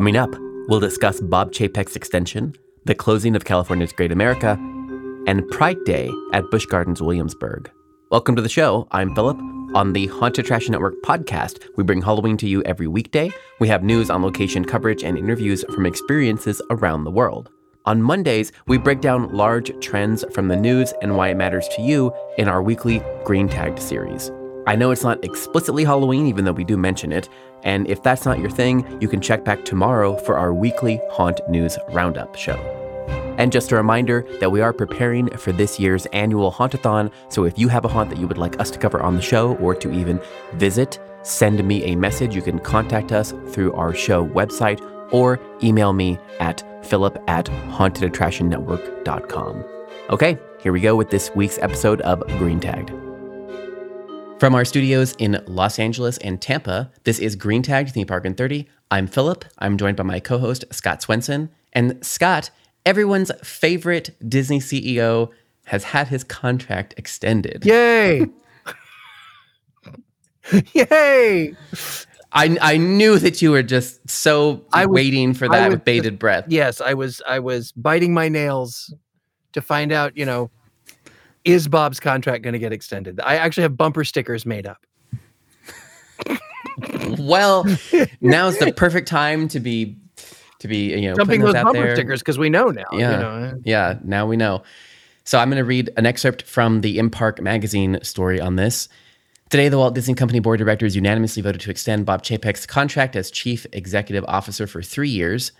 Coming up, we'll discuss Bob Chapek's extension, the closing of California's Great America, and Pride Day at Busch Gardens Williamsburg. Welcome to the show. I'm Philip. On the Haunted Attraction Network podcast, we bring Halloween to you every weekday. We have news on location coverage and interviews from experiences around the world. On Mondays, we break down large trends from the news and why it matters to you in our weekly Green Tagged series. I know it's not explicitly Halloween, even though we do mention it, and if that's not your thing, you can check back tomorrow for our weekly Haunt News Roundup show. And just a reminder that we are preparing for this year's annual Hauntathon, so if you have a haunt that you would like us to cover on the show or to even visit, send me a message. You can contact us through our show website or email me at philip at hauntedattractionnetwork.com. Okay, here we go with this week's episode of Green Tagged. From our studios in Los Angeles and Tampa, this is Green Tagged Theme Park in 30. I'm Philip. I'm joined by my co host, Scott Swenson. And Scott, everyone's favorite Disney CEO, has had his contract extended. Yay! Yay! I, I knew that you were just so I was, waiting for that with bated breath. Yes, I was I was biting my nails to find out, you know, is Bob's contract going to get extended? I actually have bumper stickers made up. well, now's the perfect time to be to be you know jumping those, those bumper there. stickers because we know now. Yeah, you know. yeah. Now we know. So I'm going to read an excerpt from the InPark magazine story on this. Today, the Walt Disney Company board of directors unanimously voted to extend Bob Chapek's contract as chief executive officer for three years.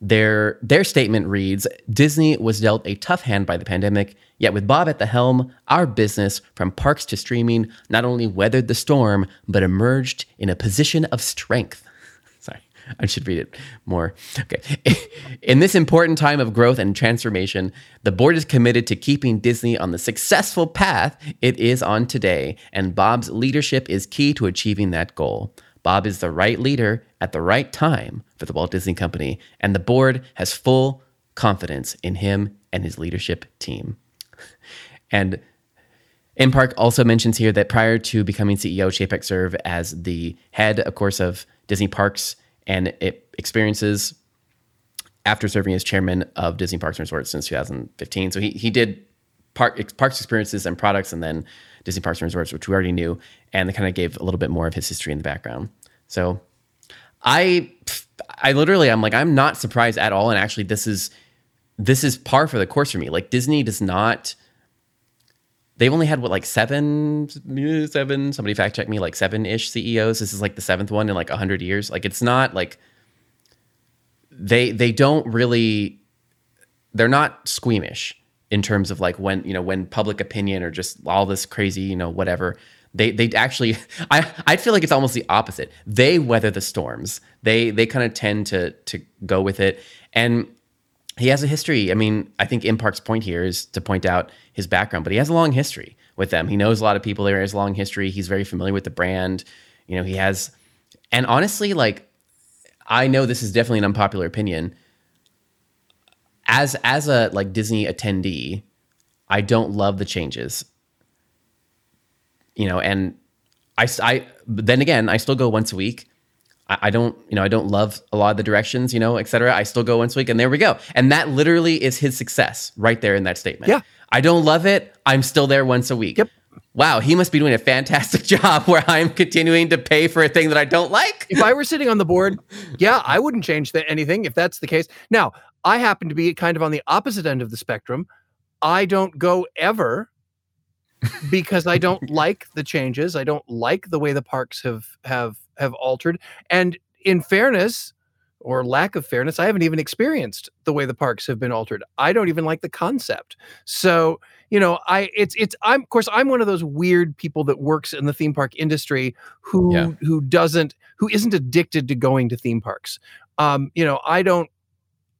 Their their statement reads: Disney was dealt a tough hand by the pandemic, yet with Bob at the helm, our business, from parks to streaming, not only weathered the storm but emerged in a position of strength. Sorry, I should read it more. Okay. In this important time of growth and transformation, the board is committed to keeping Disney on the successful path it is on today, and Bob's leadership is key to achieving that goal. Bob is the right leader at the right time for the Walt Disney Company, and the board has full confidence in him and his leadership team. And InPark also mentions here that prior to becoming CEO, Chapek served as the head, of course, of Disney Parks and experiences after serving as chairman of Disney Parks and Resorts since 2015. So he he did park parks experiences and products, and then Disney Parks and Resorts, which we already knew, and they kind of gave a little bit more of his history in the background. So I I literally I'm like I'm not surprised at all, and actually this is this is par for the course for me. Like Disney does not. They've only had what like seven, seven. Somebody fact check me, like seven ish CEOs. This is like the seventh one in like hundred years. Like it's not like they they don't really they're not squeamish in terms of like when you know when public opinion or just all this crazy you know whatever they they actually I I feel like it's almost the opposite. They weather the storms. They they kind of tend to to go with it and he has a history. I mean, I think InPark's point here is to point out his background, but he has a long history with them. He knows a lot of people there. He has a long history. He's very familiar with the brand. You know, he has, and honestly, like I know this is definitely an unpopular opinion. As as a like Disney attendee, I don't love the changes. You know, and I, I then again, I still go once a week. I, I don't, you know, I don't love a lot of the directions, you know, et cetera. I still go once a week, and there we go. And that literally is his success right there in that statement. Yeah. I don't love it. I'm still there once a week. Yep wow, he must be doing a fantastic job where I'm continuing to pay for a thing that I don't like. if I were sitting on the board, yeah, I wouldn't change the, anything if that's the case. Now, I happen to be kind of on the opposite end of the spectrum. I don't go ever because I don't like the changes. I don't like the way the parks have have have altered. And in fairness, or lack of fairness, I haven't even experienced the way the parks have been altered. I don't even like the concept. So, you know, I it's it's I'm of course I'm one of those weird people that works in the theme park industry who yeah. who doesn't who isn't addicted to going to theme parks. Um, you know, I don't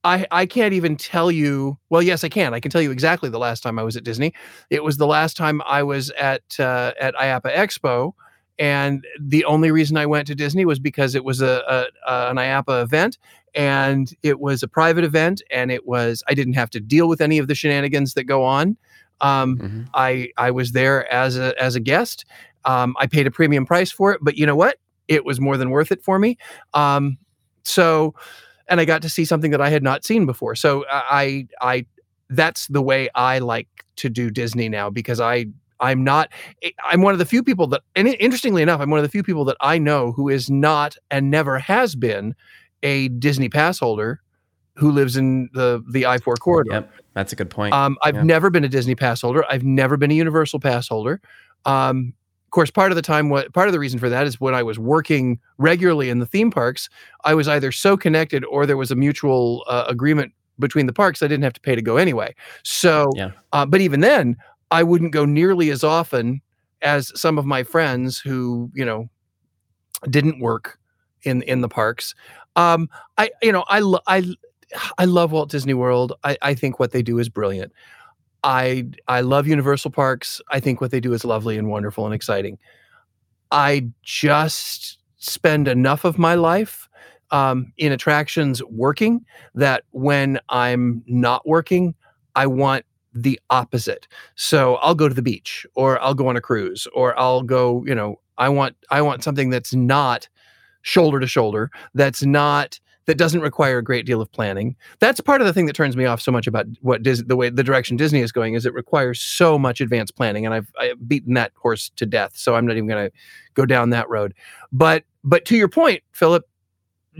I I can't even tell you. Well, yes, I can. I can tell you exactly the last time I was at Disney. It was the last time I was at uh, at IAAPA Expo and the only reason I went to Disney was because it was a, a, a, an IAAPA event and it was a private event and it was I didn't have to deal with any of the shenanigans that go on. Um, mm-hmm. I I was there as a as a guest. Um, I paid a premium price for it, but you know what? It was more than worth it for me. Um, So, and I got to see something that I had not seen before. So I, I, that's the way I like to do Disney now because I, I'm not, I'm one of the few people that, and interestingly enough, I'm one of the few people that I know who is not and never has been a Disney pass holder who lives in the the I four corridor. Yep, that's a good point. Um, I've never been a Disney pass holder. I've never been a Universal pass holder. Um, of course, part of the time, what part of the reason for that is when I was working regularly in the theme parks, I was either so connected or there was a mutual uh, agreement between the parks. I didn't have to pay to go anyway. So, Yeah. uh, but even then, I wouldn't go nearly as often as some of my friends who you know didn't work in in the parks. Um, I you know I lo- I I love Walt Disney World. I, I think what they do is brilliant. I I love Universal Parks. I think what they do is lovely and wonderful and exciting. I just spend enough of my life um, in attractions working that when I'm not working, I want the opposite. So I'll go to the beach or I'll go on a cruise or I'll go, you know, I want I want something that's not shoulder to shoulder, that's not that doesn't require a great deal of planning. That's part of the thing that turns me off so much about what Dis- the way the direction Disney is going is it requires so much advanced planning, and I've, I've beaten that horse to death. So I'm not even going to go down that road. But but to your point, Philip,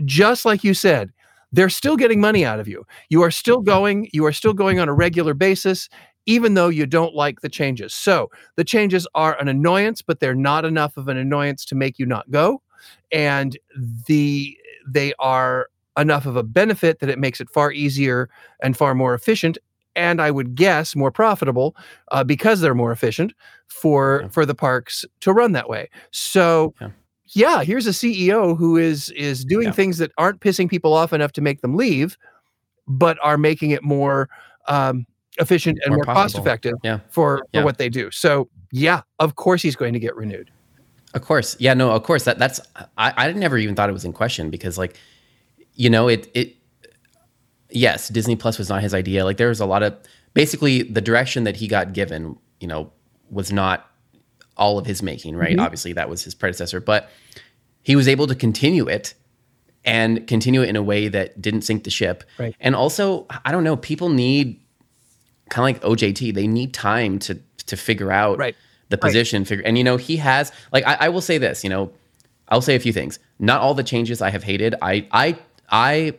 just like you said, they're still getting money out of you. You are still mm-hmm. going. You are still going on a regular basis. Even though you don't like the changes. So the changes are an annoyance, but they're not enough of an annoyance to make you not go. And the they are enough of a benefit that it makes it far easier and far more efficient and i would guess more profitable uh, because they're more efficient for Yeah. for the parks to run that way so Yeah. yeah here's a ceo who is is doing Yeah. things that aren't pissing people off enough to make them leave but are making it more um, efficient and More more, cost effective for, for what they do so yeah of course he's going to get renewed Of course. Yeah, no, of course. That that's I, I never even thought it was in question because like, you know, it it yes, Disney Plus was not his idea. Like there was a lot of basically the direction that he got given, you know, was not all of his making, right? Mm-hmm. Obviously that was his predecessor, but he was able to continue it and continue it in a way that didn't sink the ship. Right. And also, I don't know, people need kind of like OJT, they need time to to figure out Right. the Right. position figure and you know he has like I, I will say this you know i'll say a few things not all the changes i have hated i i i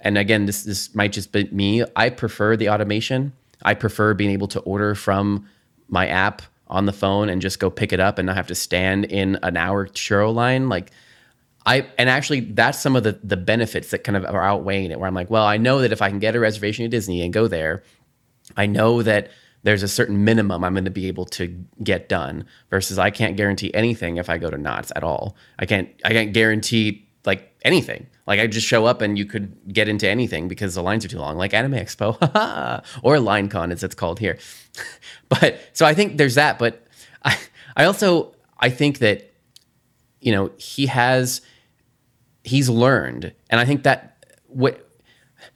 and again this this might just be me i prefer the automation i prefer being able to order from my app on the phone and just go pick it up and not have to stand in an hour churro line like I and actually that's some of the the benefits that kind of are outweighing it where I'm like, well, I know that if I can get a reservation at Disney and go there, I know that there's a certain minimum I'm going to be able to get done versus I can't guarantee anything if I go to Knott's at all. I can't I can't guarantee like anything. Like I just show up and you could get into anything because the lines are too long, like Anime Expo. Or LineCon as it's called here. but so I think there's that, but I I also I think that you know, he has he's learned. And I think that what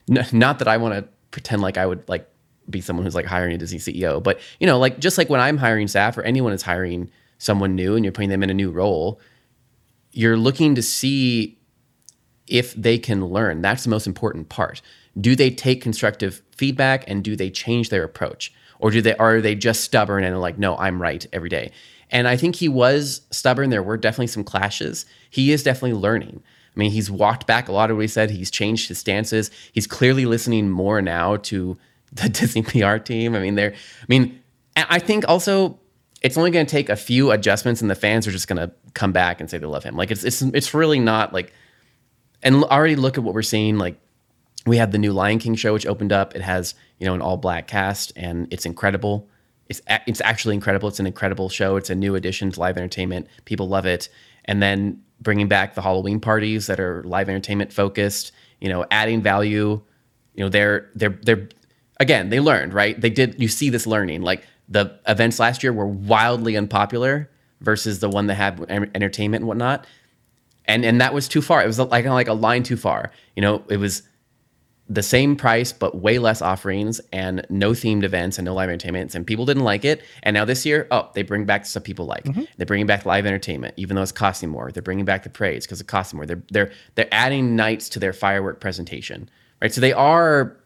n- not that I want to pretend like I would like be someone who's like hiring a Disney CEO, but you know, like just like when I'm hiring staff or anyone is hiring someone new and you're putting them in a new role, you're looking to see if they can learn. That's the most important part. Do they take constructive feedback and do they change their approach? Or do they are they just stubborn and like, no, I'm right every day? And I think he was stubborn. There were definitely some clashes. He is definitely learning. I mean, he's walked back a lot of what he said. He's changed his stances. He's clearly listening more now to the Disney PR team. I mean, they're, I mean, I think also it's only going to take a few adjustments and the fans are just going to come back and say they love him. Like it's, it's, it's really not like, and already look at what we're seeing. Like we had the new Lion King show, which opened up. It has, you know, an all black cast and it's incredible. It's, a- it's actually incredible. It's an incredible show. It's a new addition to live entertainment. People love it. And then bringing back the Halloween parties that are live entertainment focused, you know, adding value, you know, they're, they're, they're, again, they learned, right? They did, you see this learning. Like the events last year were wildly unpopular versus the one that had entertainment and whatnot. And, and that was too far. It was like, like a line too far. You know, it was the same price but way less offerings and no themed events and no live entertainment and people didn't like it and now this year oh they bring back stuff people like mm-hmm. they're bringing back live entertainment even though it's costing more they're bringing back the parades because it costs more they're they're they're adding nights to their firework presentation right so they are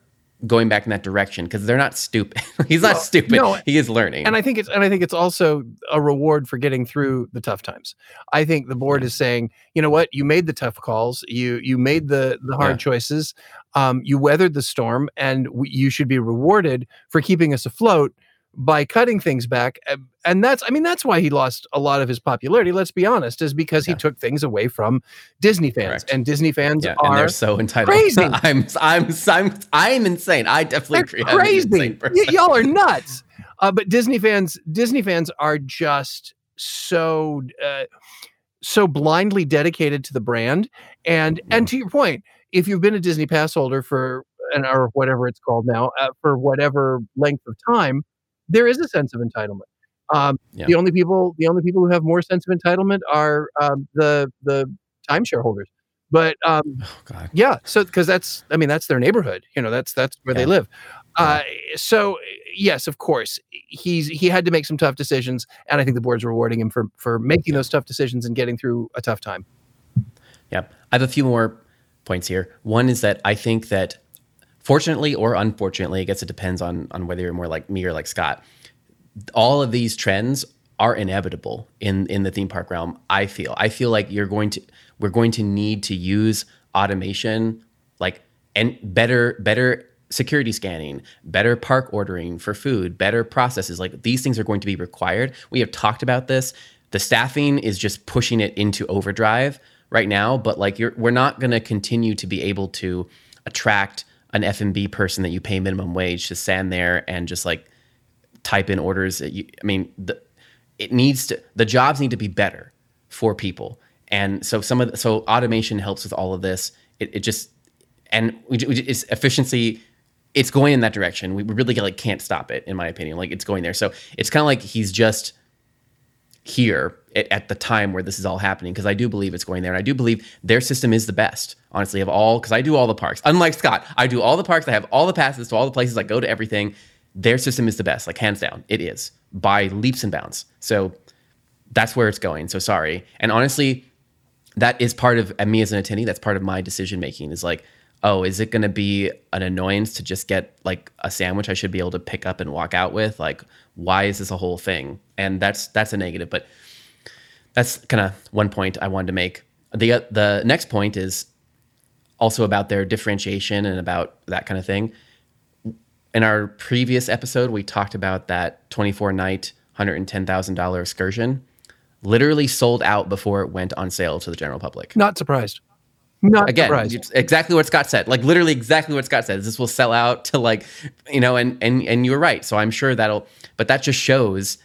going back in that direction because they're not stupid. He's not stupid. No, he is learning. And I think it's and I think it's also a reward for getting through the tough times. I think the board yeah. is saying, you know what, you made the tough calls, you you made the the hard yeah. choices, um, you weathered the storm, and we, you should be rewarded for keeping us afloat by cutting things back and that's i mean that's why he lost a lot of his popularity let's be honest is because yeah. he took things away from disney fans Correct. and disney fans yeah, are and they're so entitled. crazy. I'm i'm i'm i'm insane. I definitely agree. Crazy. Y- y'all are nuts. Uh, but disney fans disney fans are just so uh, so blindly dedicated to the brand. And mm. and to your point if you've been a disney pass holder for an or whatever it's called now uh, for whatever length of time there is a sense of entitlement. Um, yeah. The only people, the only people who have more sense of entitlement are um, the the timeshare holders. But um, oh, yeah, so because that's, I mean, that's their neighborhood. You know, that's that's where yeah. they live. Uh, so yes, of course, he's he had to make some tough decisions, and I think the board's rewarding him for for making those tough decisions and getting through a tough time. Yeah, I have a few more points here. One is that I think that fortunately or unfortunately, I guess it depends on on whether you're more like me or like Scott. All of these trends are inevitable in in the theme park realm. I feel. I feel like you're going to we're going to need to use automation like and better better security scanning, better park ordering for food, better processes. Like these things are going to be required. We have talked about this. The staffing is just pushing it into overdrive right now, but like we're not going to continue to be able to attract an F&B person that you pay minimum wage to stand there and just like type in orders. You, I mean, the, it needs to the jobs need to be better for people, and so some of the, so automation helps with all of this. It, it just and we, we, it's efficiency. It's going in that direction. We really like can't stop it, in my opinion. Like it's going there. So it's kind of like he's just here at, the time where this is all happening because I do believe it's going there. And I do believe their system is the best, honestly, of all because I do all the parks. Unlike Scott, I do all the parks. I have all the passes to all the places. I go to everything. Their system is the best, like hands down. It is by leaps and bounds. So that's where it's going. So sorry. And honestly, that is part of me as an attendee. That's part of my decision making. Is like, oh, is it going to be an annoyance to just get like a sandwich I should be able to pick up and walk out with? Like, why is this a whole thing? And that's that's a negative. But that's kind of one point I wanted to make. The the next point is also about their differentiation and about that kind of thing. In our previous episode, we talked about that 24 night, $110,000 excursion literally sold out before it went on sale to the general public. Not surprised. Not again surprised. exactly what Scott said. Like literally exactly what Scott said. This will sell out to like, you know, and and and you're right. So I'm sure that'll but that just shows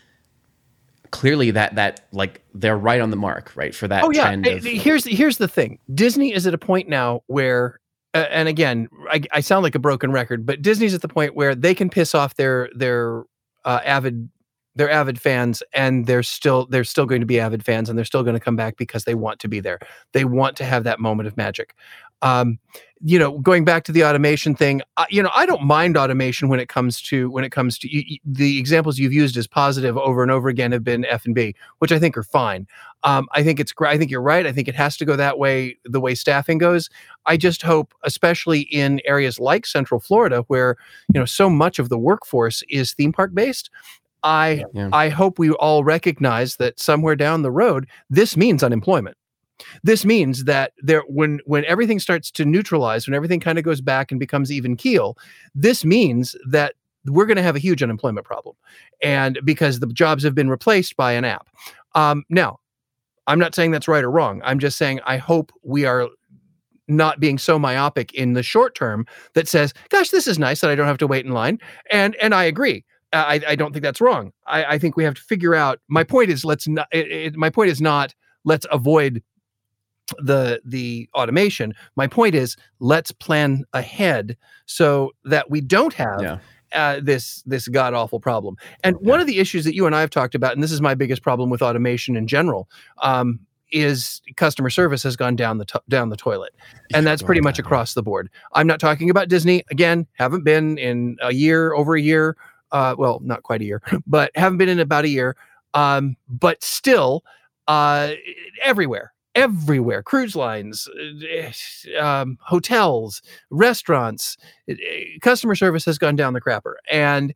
clearly that that like they're right on the mark, right? For that oh, yeah. trend of, here's here's the thing. Disney is at a point now where uh, and again, I, I, sound like a broken record, but Disney's at the point where they can piss off their their uh, avid they're avid fans and they're still they're still going to be avid fans and they're still going to come back because they want to be there. They want to have that moment of magic. Um, you know, going back to the automation thing, uh, you know, I don't mind automation when it comes to when it comes to you, the examples you've used as positive over and over again have been F and B, which I think are fine. Um, I think it's. I think you're right. I think it has to go that way, the way staffing goes. I just hope, especially in areas like Central Florida, where you know so much of the workforce is theme park based. I yeah. I hope we all recognize that somewhere down the road, this means unemployment. This means that there when when everything starts to neutralize, when everything kind of goes back and becomes even keel, this means that we're going to have a huge unemployment problem, and because the jobs have been replaced by an app. Um, now, I'm not saying that's right or wrong. I'm just saying I hope we are not being so myopic in the short term that says, "Gosh, this is nice that I don't have to wait in line," and and I agree. I, I don't think that's wrong. I, I think we have to figure out. My point is, let's not. It, it, my point is not let's avoid the the automation. My point is let's plan ahead so that we don't have yeah. uh, this this god awful problem. And yeah. one of the issues that you and I have talked about, and this is my biggest problem with automation in general. Um, is customer service has gone down the to- down the toilet, and that's pretty much across the board. I'm not talking about Disney again. Haven't been in a year, over a year. Uh, well, not quite a year, but haven't been in about a year. Um, but still, uh, everywhere, everywhere, cruise lines, uh, um, hotels, restaurants, uh, customer service has gone down the crapper, and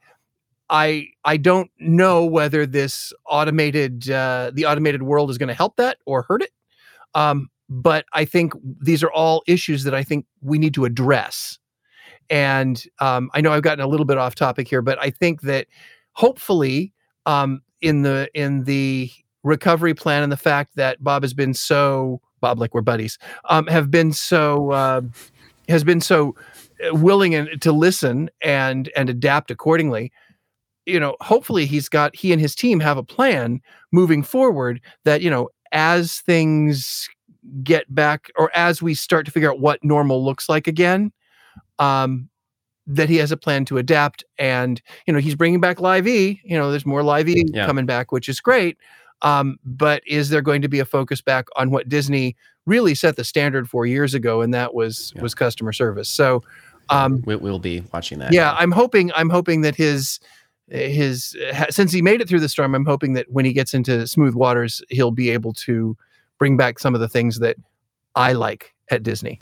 I I don't know whether this automated uh, the automated world is going to help that or hurt it. Um, but I think these are all issues that I think we need to address. And um, I know I've gotten a little bit off topic here, but I think that hopefully um, in the in the recovery plan and the fact that Bob has been so Bob like we're buddies um, have been so uh, has been so uh, willing and to listen and and adapt accordingly you know, hopefully he's got he and his team have a plan moving forward that, you know, as things get back or as we start to figure out what normal looks like again, um, that he has a plan to adapt. And, you know, he's bringing back Live E, you know, there's more Live E yeah. coming back, which is great. Um, but is there going to be a focus back on what Disney really set the standard for years ago? And that was, yeah. was customer service. So, um, we, will be watching that. Yeah. I'm hoping, I'm hoping that his, his since he made it through the storm i'm hoping that when he gets into smooth waters he'll be able to bring back some of the things that i like at disney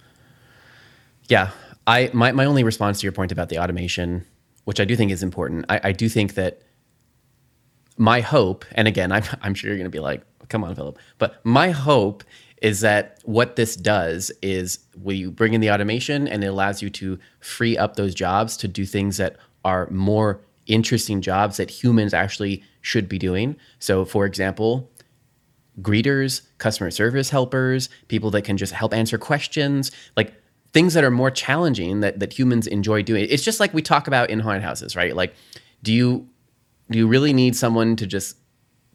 yeah i my, my only response to your point about the automation which i do think is important i, I do think that my hope and again i'm, I'm sure you're to be like come on philip but my hope is that what this does is we bring in the automation and it allows you to free up those jobs to do things that are more interesting jobs that humans actually should be doing. So, for example, greeters, customer service helpers, people that can just help answer questions, like things that are more challenging that, that humans enjoy doing. It's just like we talk about in haunted houses, right? Like, do you do you really need someone to just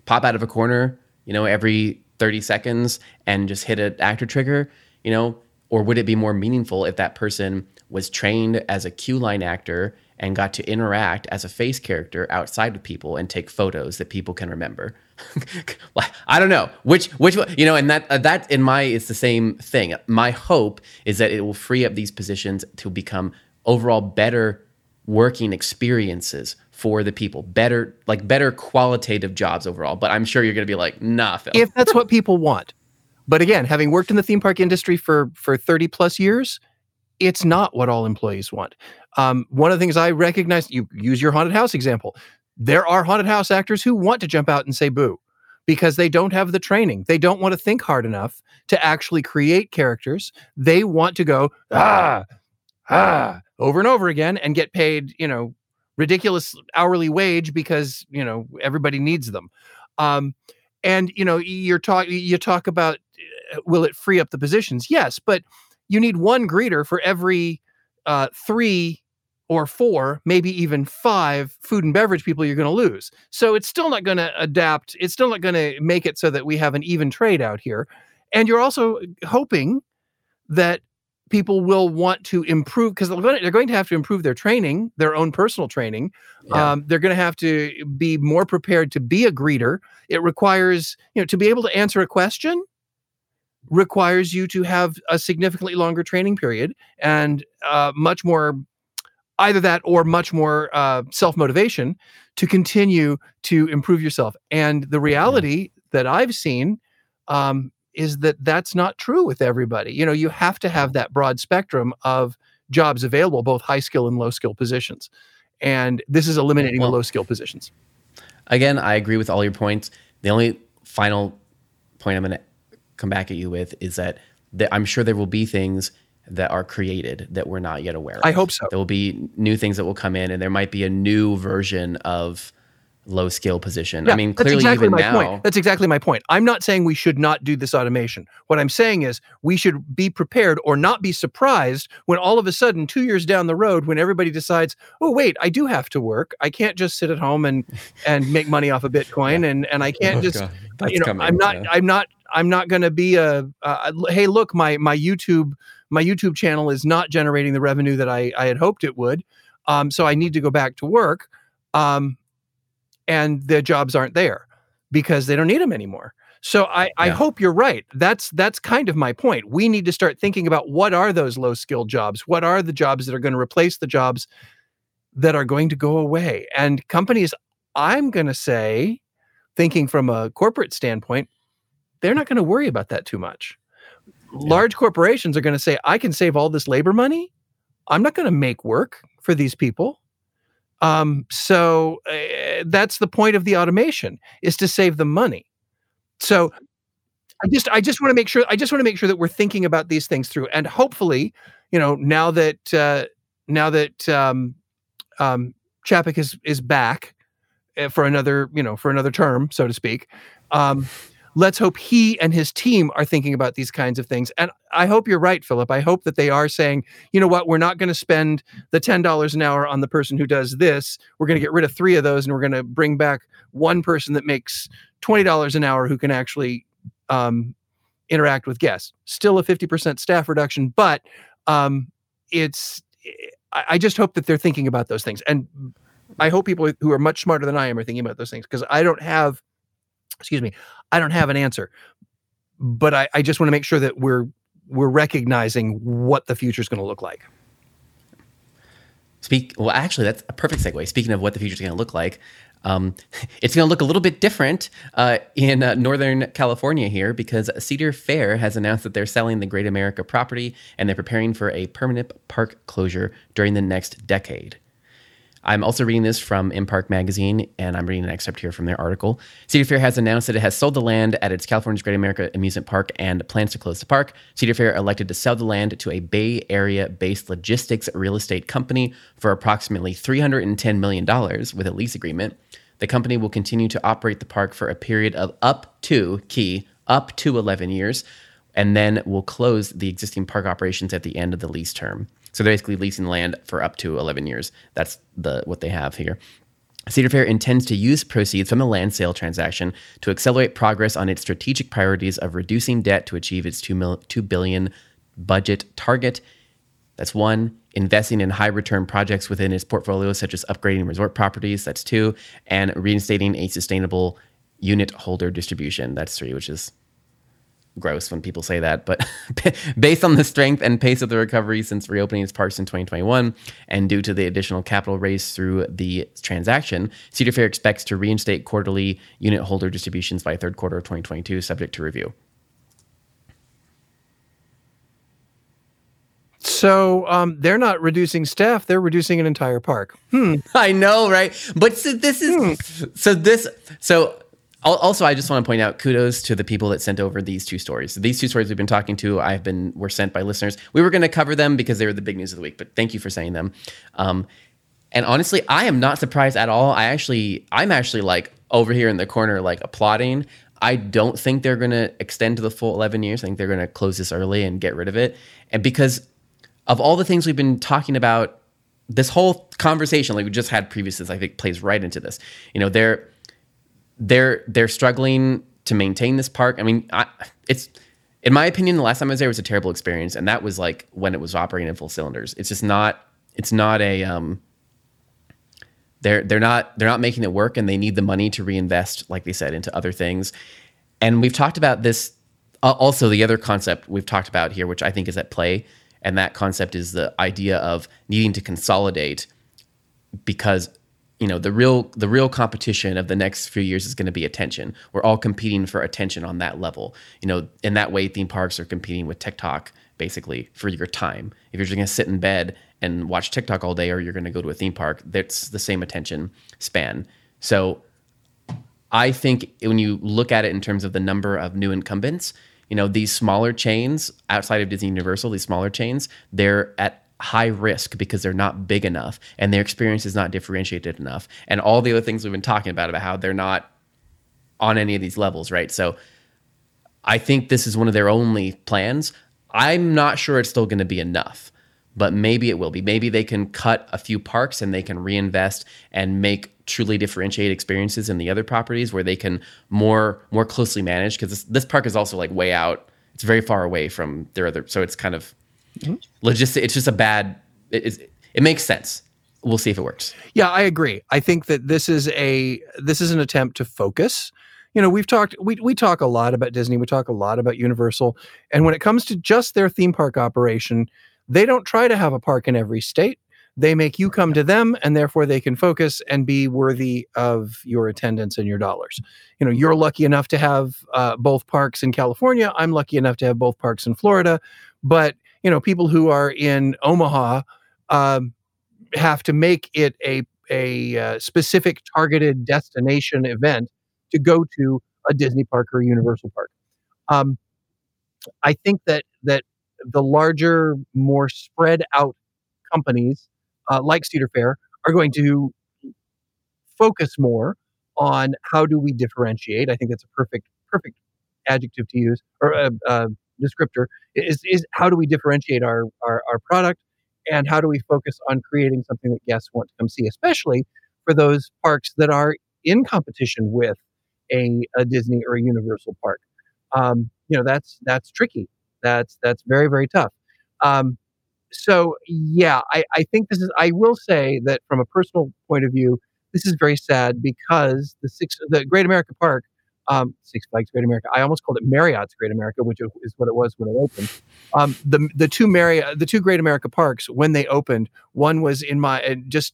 pop out of a corner, you know, every 30 seconds and just hit an actor trigger, you know? Or would it be more meaningful if that person was trained as a cue line actor and got to interact as a face character outside with people and take photos that people can remember. I don't know which which you know, and that uh, that in my it's the same thing. My hope is that it will free up these positions to become overall better working experiences for the people, better like better qualitative jobs overall. But I'm sure you're going to be like, nah. Phil. If that's what people want, but again, having worked in the theme park industry for for 30 plus years, it's not what all employees want. Um, one of the things I recognize, you use your haunted house example. There are haunted house actors who want to jump out and say boo because they don't have the training. They don't want to think hard enough to actually create characters. They want to go, ah, ah, over and over again and get paid, you know, ridiculous hourly wage because, you know, everybody needs them. Um, and, you know, you're talking, you talk about, uh, will it free up the positions? Yes, but you need one greeter for every uh, three or four, maybe even five food and beverage people you're going to lose. So it's still not going to adapt. It's still not going to make it so that we have an even trade out here. And you're also hoping that people will want to improve because they're, they're going to have to improve their training, their own personal training. Yeah. Um, they're going to have to be more prepared to be a greeter. It requires, you know, to be able to answer a question requires you to have a significantly longer training period and uh, much more either that or much more uh, self motivation to continue to improve yourself. And the reality yeah. that I've seen um, is that that's not true with everybody. You know, you have to have that broad spectrum of jobs available, both high skill and low skill positions. And this is eliminating well, the low skill positions. Again, I agree with all your points. The only final point I'm going to come back at you with is that, that I'm sure there will be things that are created that we're not yet aware of. I hope so. There will be new things that will come in, and there might be a new version of low skill position. Yeah, I mean, clearly exactly even now, point. That's exactly my point. I'm not saying we should not do this automation. What I'm saying is we should be prepared or not be surprised when all of a sudden, two years down the road, when everybody decides, oh wait, I do have to work. I can't just sit at home and and make money off of Bitcoin, yeah. and and I can't oh, just, you know, coming, I'm not, yeah. I'm not, I'm not going to be a, uh, hey, look, my my YouTube my YouTube channel is not generating the revenue that I, I had hoped it would. Um, so I need to go back to work. Um, and the jobs aren't there because they don't need them anymore. So I, I Yeah. hope you're right. That's that's kind of my point. We need to start thinking about what are those low skilled jobs? What are the jobs that are going to replace the jobs that are going to go away? And companies, I'm going to say, thinking from a corporate standpoint, they're not going to worry about that too much. Large corporations are going to say, I can save all this labor money. I'm not going to make work for these people. Um, so uh, that's the point of the automation is to save them money. So I just I just want to make sure I just want to make sure that we're thinking about these things through, and hopefully, you know, now that uh, now that um, um, Chapek is is back uh, for another you know for another term, so to speak. Um, let's hope he and his team are thinking about these kinds of things. And I hope you're right, Philip. I hope that they are saying, you know what, we're not going to spend the ten dollars an hour on the person who does this. We're going to get rid of three of those, and we're going to bring back one person that makes twenty dollars an hour who can actually um, interact with guests. Still a fifty percent staff reduction, but um, it's. I, I just hope that they're thinking about those things, and I hope people who are much smarter than I am are thinking about those things because I don't have. Excuse me, I don't have an answer, but I, I just want to make sure that we're we're recognizing what the future is going to look like. Speak well. Actually, that's a perfect segue. Speaking of what the future is going to look like, um, it's going to look a little bit different uh, in uh, Northern California here because Cedar Fair has announced that they're selling the Great America property and they're preparing for a permanent park closure during the next decade. I'm also reading this from InPark Magazine, and I'm reading an excerpt here from their article. Cedar Fair has announced that it has sold the land at its California's Great America Amusement Park and plans to close the park. Cedar Fair elected to sell the land to a Bay Area based logistics real estate company for approximately $310 million with a lease agreement. The company will continue to operate the park for a period of up to, key, up to 11 years, and then will close the existing park operations at the end of the lease term. So they're basically leasing land for up to 11 years. That's the what they have here. Cedar Fair intends to use proceeds from the land sale transaction to accelerate progress on its strategic priorities of reducing debt to achieve its 2, mil, 2 billion budget target. That's one. Investing in high return projects within its portfolio, such as upgrading resort properties. That's two. And reinstating a sustainable unit holder distribution. That's three, which is gross when people say that, but based on the strength and pace of the recovery since reopening its parks in 2021 and due to the additional capital raised through the transaction, Cedar Fair expects to reinstate quarterly unit holder distributions by third quarter of 2022, subject to review. So um, they're not reducing staff; they're reducing an entire park. Hmm. I know, right? But so this is so this so also I just want to point out kudos to the people that sent over these two stories. These two stories we've been talking to, I've been were sent by listeners. We were going to cover them because they were the big news of the week, but thank you for saying them. Um, and honestly, I am not surprised at all. I actually, I'm actually like over here in the corner, like applauding. I don't think they're going to extend to the full 11 years. I think they're going to close this early and get rid of it. And because of all the things we've been talking about, this whole conversation, like we just had previously, I think plays right into this. You know, they're they're they're struggling to maintain this park. I mean, I, it's in my opinion, the last time I was there was a terrible experience, and that was like when it was operating in full cylinders. It's just not. It's not a. Um, they're they're not they're not making it work, and they need the money to reinvest, like they said, into other things. And we've talked about this. Uh, also, the other concept we've talked about here, which I think is at play, and that concept is the idea of needing to consolidate because you know the real the real competition of the next few years is going to be attention. We're all competing for attention on that level. You know, in that way, theme parks are competing with TikTok basically for your time. If you're just going to sit in bed and watch TikTok all day, or you're going to go to a theme park, that's the same attention span. So, I think when you look at it in terms of the number of new incumbents, you know, these smaller chains outside of Disney Universal, these smaller chains, they're at high risk because they're not big enough and their experience is not differentiated enough. And all the other things we've been talking about about how they're not on any of these levels, right? So I think this is one of their only plans. I'm not sure it's still going to be enough, but maybe it will be. Maybe they can cut a few parks and they can reinvest and make truly differentiated experiences in the other properties where they can more more closely manage because this, this park is also like way out. It's very far away from their other, so it's kind of logistic. It's just a bad. It, it makes sense. We'll see if it works. Yeah, I agree. I think that this is a this is an attempt to focus. you know, we've talked we we talk a lot about Disney, we talk a lot about Universal, and when it comes to just their theme park operation, they don't try to have a park in every state. They make you come to them, and therefore they can focus and be worthy of your attendance and your dollars. You know, you're lucky enough to have uh, both parks in California. I'm lucky enough to have both parks in Florida. But you know, people who are in Omaha um, have to make it a a uh, specific targeted destination event to go to a Disney park or a Universal park. Um, I think that that the larger, more spread out companies uh, like Cedar Fair are going to focus more on how do we differentiate. I think that's a perfect perfect adjective to use or a, a descriptor is is how do we differentiate our, our our product and how do we focus on creating something that guests want to come see, especially for those parks that are in competition with a, a Disney or a Universal park. Um, you know, that's that's tricky. That's that's very very tough. Um, so yeah, I, I think this is. I will say that from a personal point of view, this is very sad because the six the Great America Park, um, Six Flags Great America. I almost called it Marriott's Great America, which is what it was when it opened. Um, the the two Marriott the two Great America Parks when they opened, one was in my just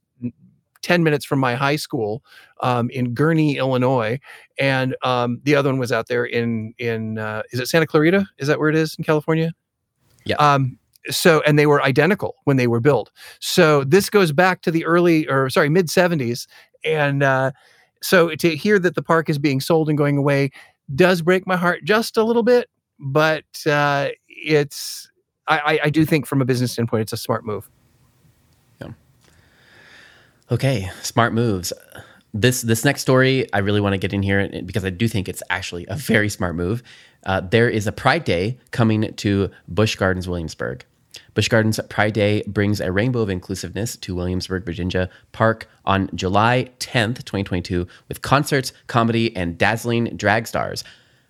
10 minutes from my high school um, in Gurnee, Illinois. And um, the other one was out there in, in uh, is it Santa Clarita? Is that where it is in California? Yeah. Um, so, and they were identical when they were built. So this goes back to the early, or sorry, mid 70s. And uh, so to hear that the park is being sold and going away does break my heart just a little bit. But uh, it's, I, I do think from a business standpoint, it's a smart move. Yeah. Okay, smart moves. This this next story I really want to get in here because I do think it's actually a very smart move. Uh, there is a Pride Day coming to Busch Gardens, Williamsburg. Busch Gardens Pride Day brings a rainbow of inclusiveness to Williamsburg, Virginia Park on July 10th, 2022, with concerts, comedy, and dazzling drag stars.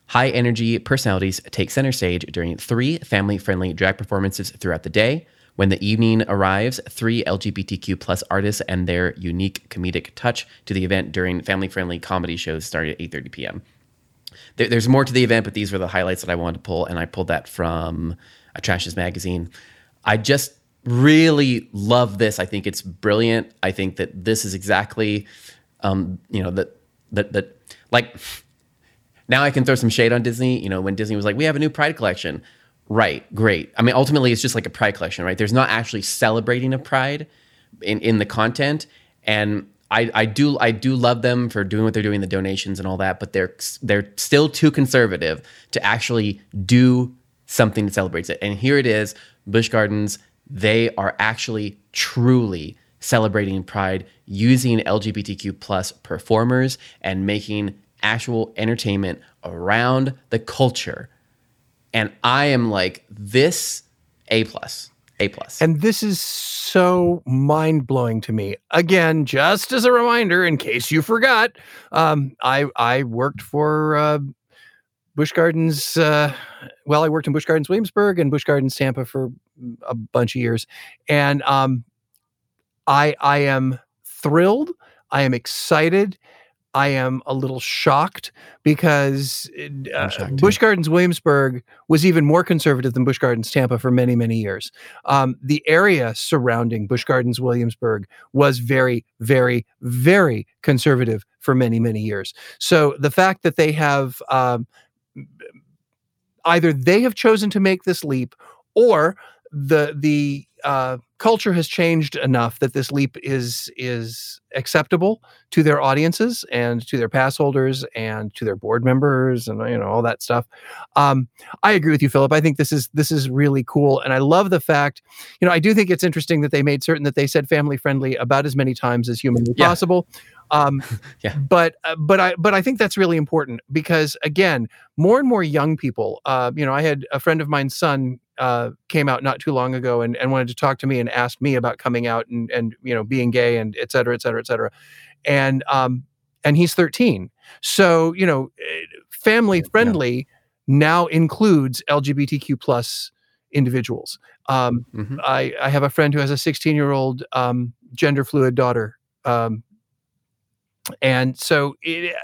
High energy personalities take center stage during three family friendly drag performances throughout the day. When the evening arrives, three LGBTQ plus artists and their unique comedic touch to the event during family-friendly comedy shows start at 8:30 p.m. There, there's more to the event, but these were the highlights that I wanted to pull, and I pulled that from Attractions magazine. I just really love this. I think it's brilliant. I think that this is exactly, um, you know, that that that like. Now I can throw some shade on Disney. You know, when Disney was like, "We have a new Pride collection," Right, great. I mean, ultimately, it's just like a pride collection, right? There's not actually celebrating a pride in, in the content, and I, I do I do love them for doing what they're doing, the donations and all that, but they're they're still too conservative to actually do something that celebrates it. And here it is, Busch Gardens. They are actually truly celebrating Pride using LGBTQ plus performers and making actual entertainment around the culture and I am like this A plus. A plus. And this is so mind blowing to me. Again, just as a reminder, in case you forgot, um, I I worked for uh, Busch Gardens. Uh, well, I worked in Busch Gardens Williamsburg and Busch Gardens Tampa for a bunch of years, and um, I I am thrilled. I am excited. I am a little shocked because uh, shocked Busch Gardens Williamsburg was even more conservative than Busch Gardens Tampa for many, many years. Um, the area surrounding Busch Gardens Williamsburg was very, very, very conservative for many, many years. So the fact that they have um, either they have chosen to make this leap or the the uh, culture has changed enough that this leap is is acceptable to their audiences and to their pass holders and to their board members and you know all that stuff. Um, I agree with you, Philip. I think this is this is really cool, and I love the fact. You know, I do think it's interesting that they made certain that they said family friendly about as many times as humanly yeah. possible. Um, yeah. But uh, but I but I think that's really important because again, more and more young people. Uh, you know, I had a friend of mine's son uh, came out not too long ago and, and wanted to talk to me and asked me about coming out and and you know being gay and et cetera et cetera et cetera, and um and he's 13. So you know, eh, family friendly yeah. now includes LGBTQ plus individuals. Um, mm-hmm. I, I have a friend who has a 16 year old um, gender fluid daughter um, and so it,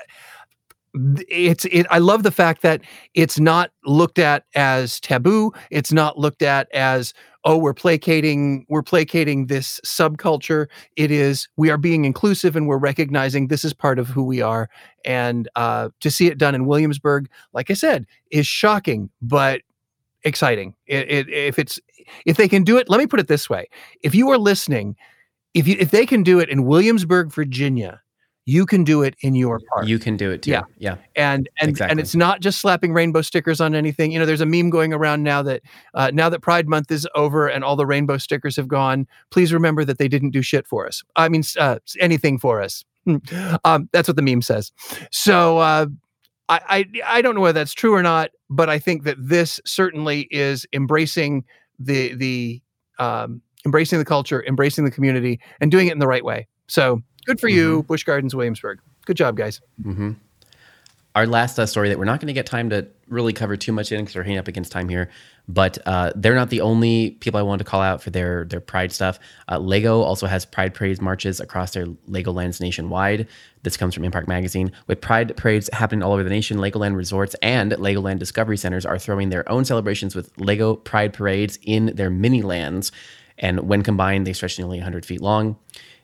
it's it, I love the fact that it's not looked at as taboo. It's not looked at as oh we're placating we're placating this subculture. It is we are being inclusive and we're recognizing this is part of who we are. And uh, to see it done in Williamsburg, like I said, is shocking but exciting. It, it, if it's if they can do it, let me put it this way: if you are listening, if you if they can do it in Williamsburg, Virginia you can do it in your park. You can do it too. Yeah. Yeah. And and Exactly. and it's not just slapping rainbow stickers on anything. You know, there's a meme going around now that uh, now that Pride Month is over and all the rainbow stickers have gone, please remember that they didn't do shit for us. I mean, uh, anything for us. Hmm. um, that's what the meme says. So uh, I, I I don't know whether that's true or not, but I think that this certainly is embracing the the um, embracing the culture, embracing the community, and doing it in the right way. So good for you, Busch Gardens, Williamsburg. Good job, guys. hmm Our last uh, story that we're not going to get time to really cover too much in because we're hanging up against time here, but uh, they're not the only people I wanted to call out for their their Pride stuff. Uh, Lego also has Pride parades marches across their Legolands nationwide. This comes from InPark Magazine. With Pride parades happening all over the nation, Legoland resorts and Legoland Discovery Centers are throwing their own celebrations with Lego Pride parades in their mini lands, and when combined, they stretch nearly 100 feet long.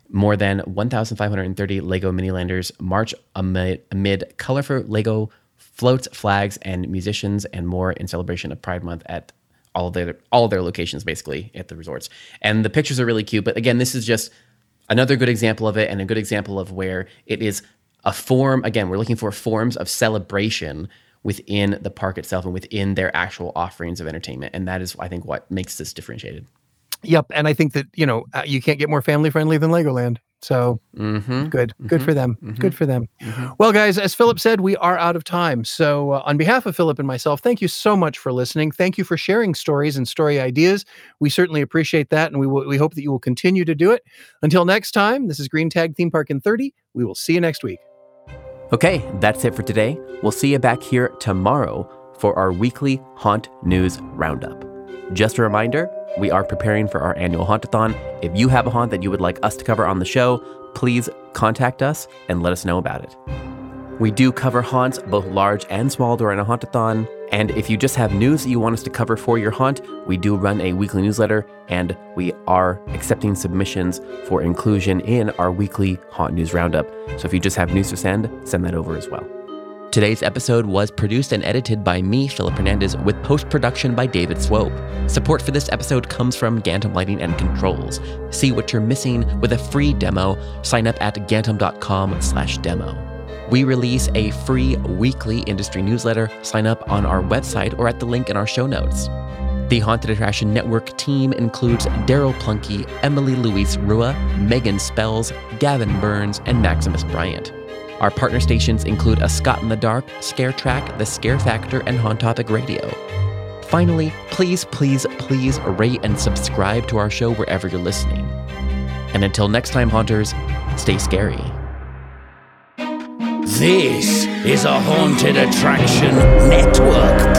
More than 1,530 Lego Minilanders march amid, amid colorful Lego floats, flags, and musicians, and more in celebration of Pride Month at all their all their locations, basically at the resorts. And the pictures are really cute. But again, this is just another good example of it, and a good example of where it is a form. Again, we're looking for forms of celebration within the park itself and within their actual offerings of entertainment, and that is, I think, what makes this differentiated. Yep, and I think that you know uh, you can't get more family friendly than Legoland. So Mm-hmm. good, good for them. mhm. Good for them. Mhm. Well, guys, as Philip said, we are out of time. So, uh, on behalf of Philip and myself, thank you so much for listening. Thank you for sharing stories and story ideas. We certainly appreciate that, and we will, we hope that you will continue to do it. Until next time, this is Green Tag Theme Park in 30. We will see you next week. Okay, that's it for today. We'll see you back here tomorrow for our weekly Haunt News Roundup. Just a reminder, we are preparing for our annual Hauntathon. If you have a haunt that you would like us to cover on the show, please contact us and let us know about it. We do cover haunts, both large and small, during a Hauntathon. And if you just have news that you want us to cover for your haunt, we do run a weekly newsletter and we are accepting submissions for inclusion in our weekly Haunt News Roundup. So if you just have news to send, send that over as well. Today's episode was produced and edited by me, Philip Hernandez, with post production by David Swope. Support for this episode comes from Gantom Lighting and Controls. See what you're missing with a free demo. Sign up at gantom.com/slash demo. We release a free weekly industry newsletter. Sign up on our website or at the link in our show notes. The Haunted Attraction Network team includes Daryl Plunkey, Emily Louise Rua, Megan Spells, Gavin Burns, and Maximus Bryant. Our partner stations include A Scott in the Dark, Scare Track, The Scare Factor, and Haunt Topic Radio. Finally, please, please, please rate and subscribe to our show wherever you're listening. And until next time, Haunters, stay scary. This is a Haunted Attraction Network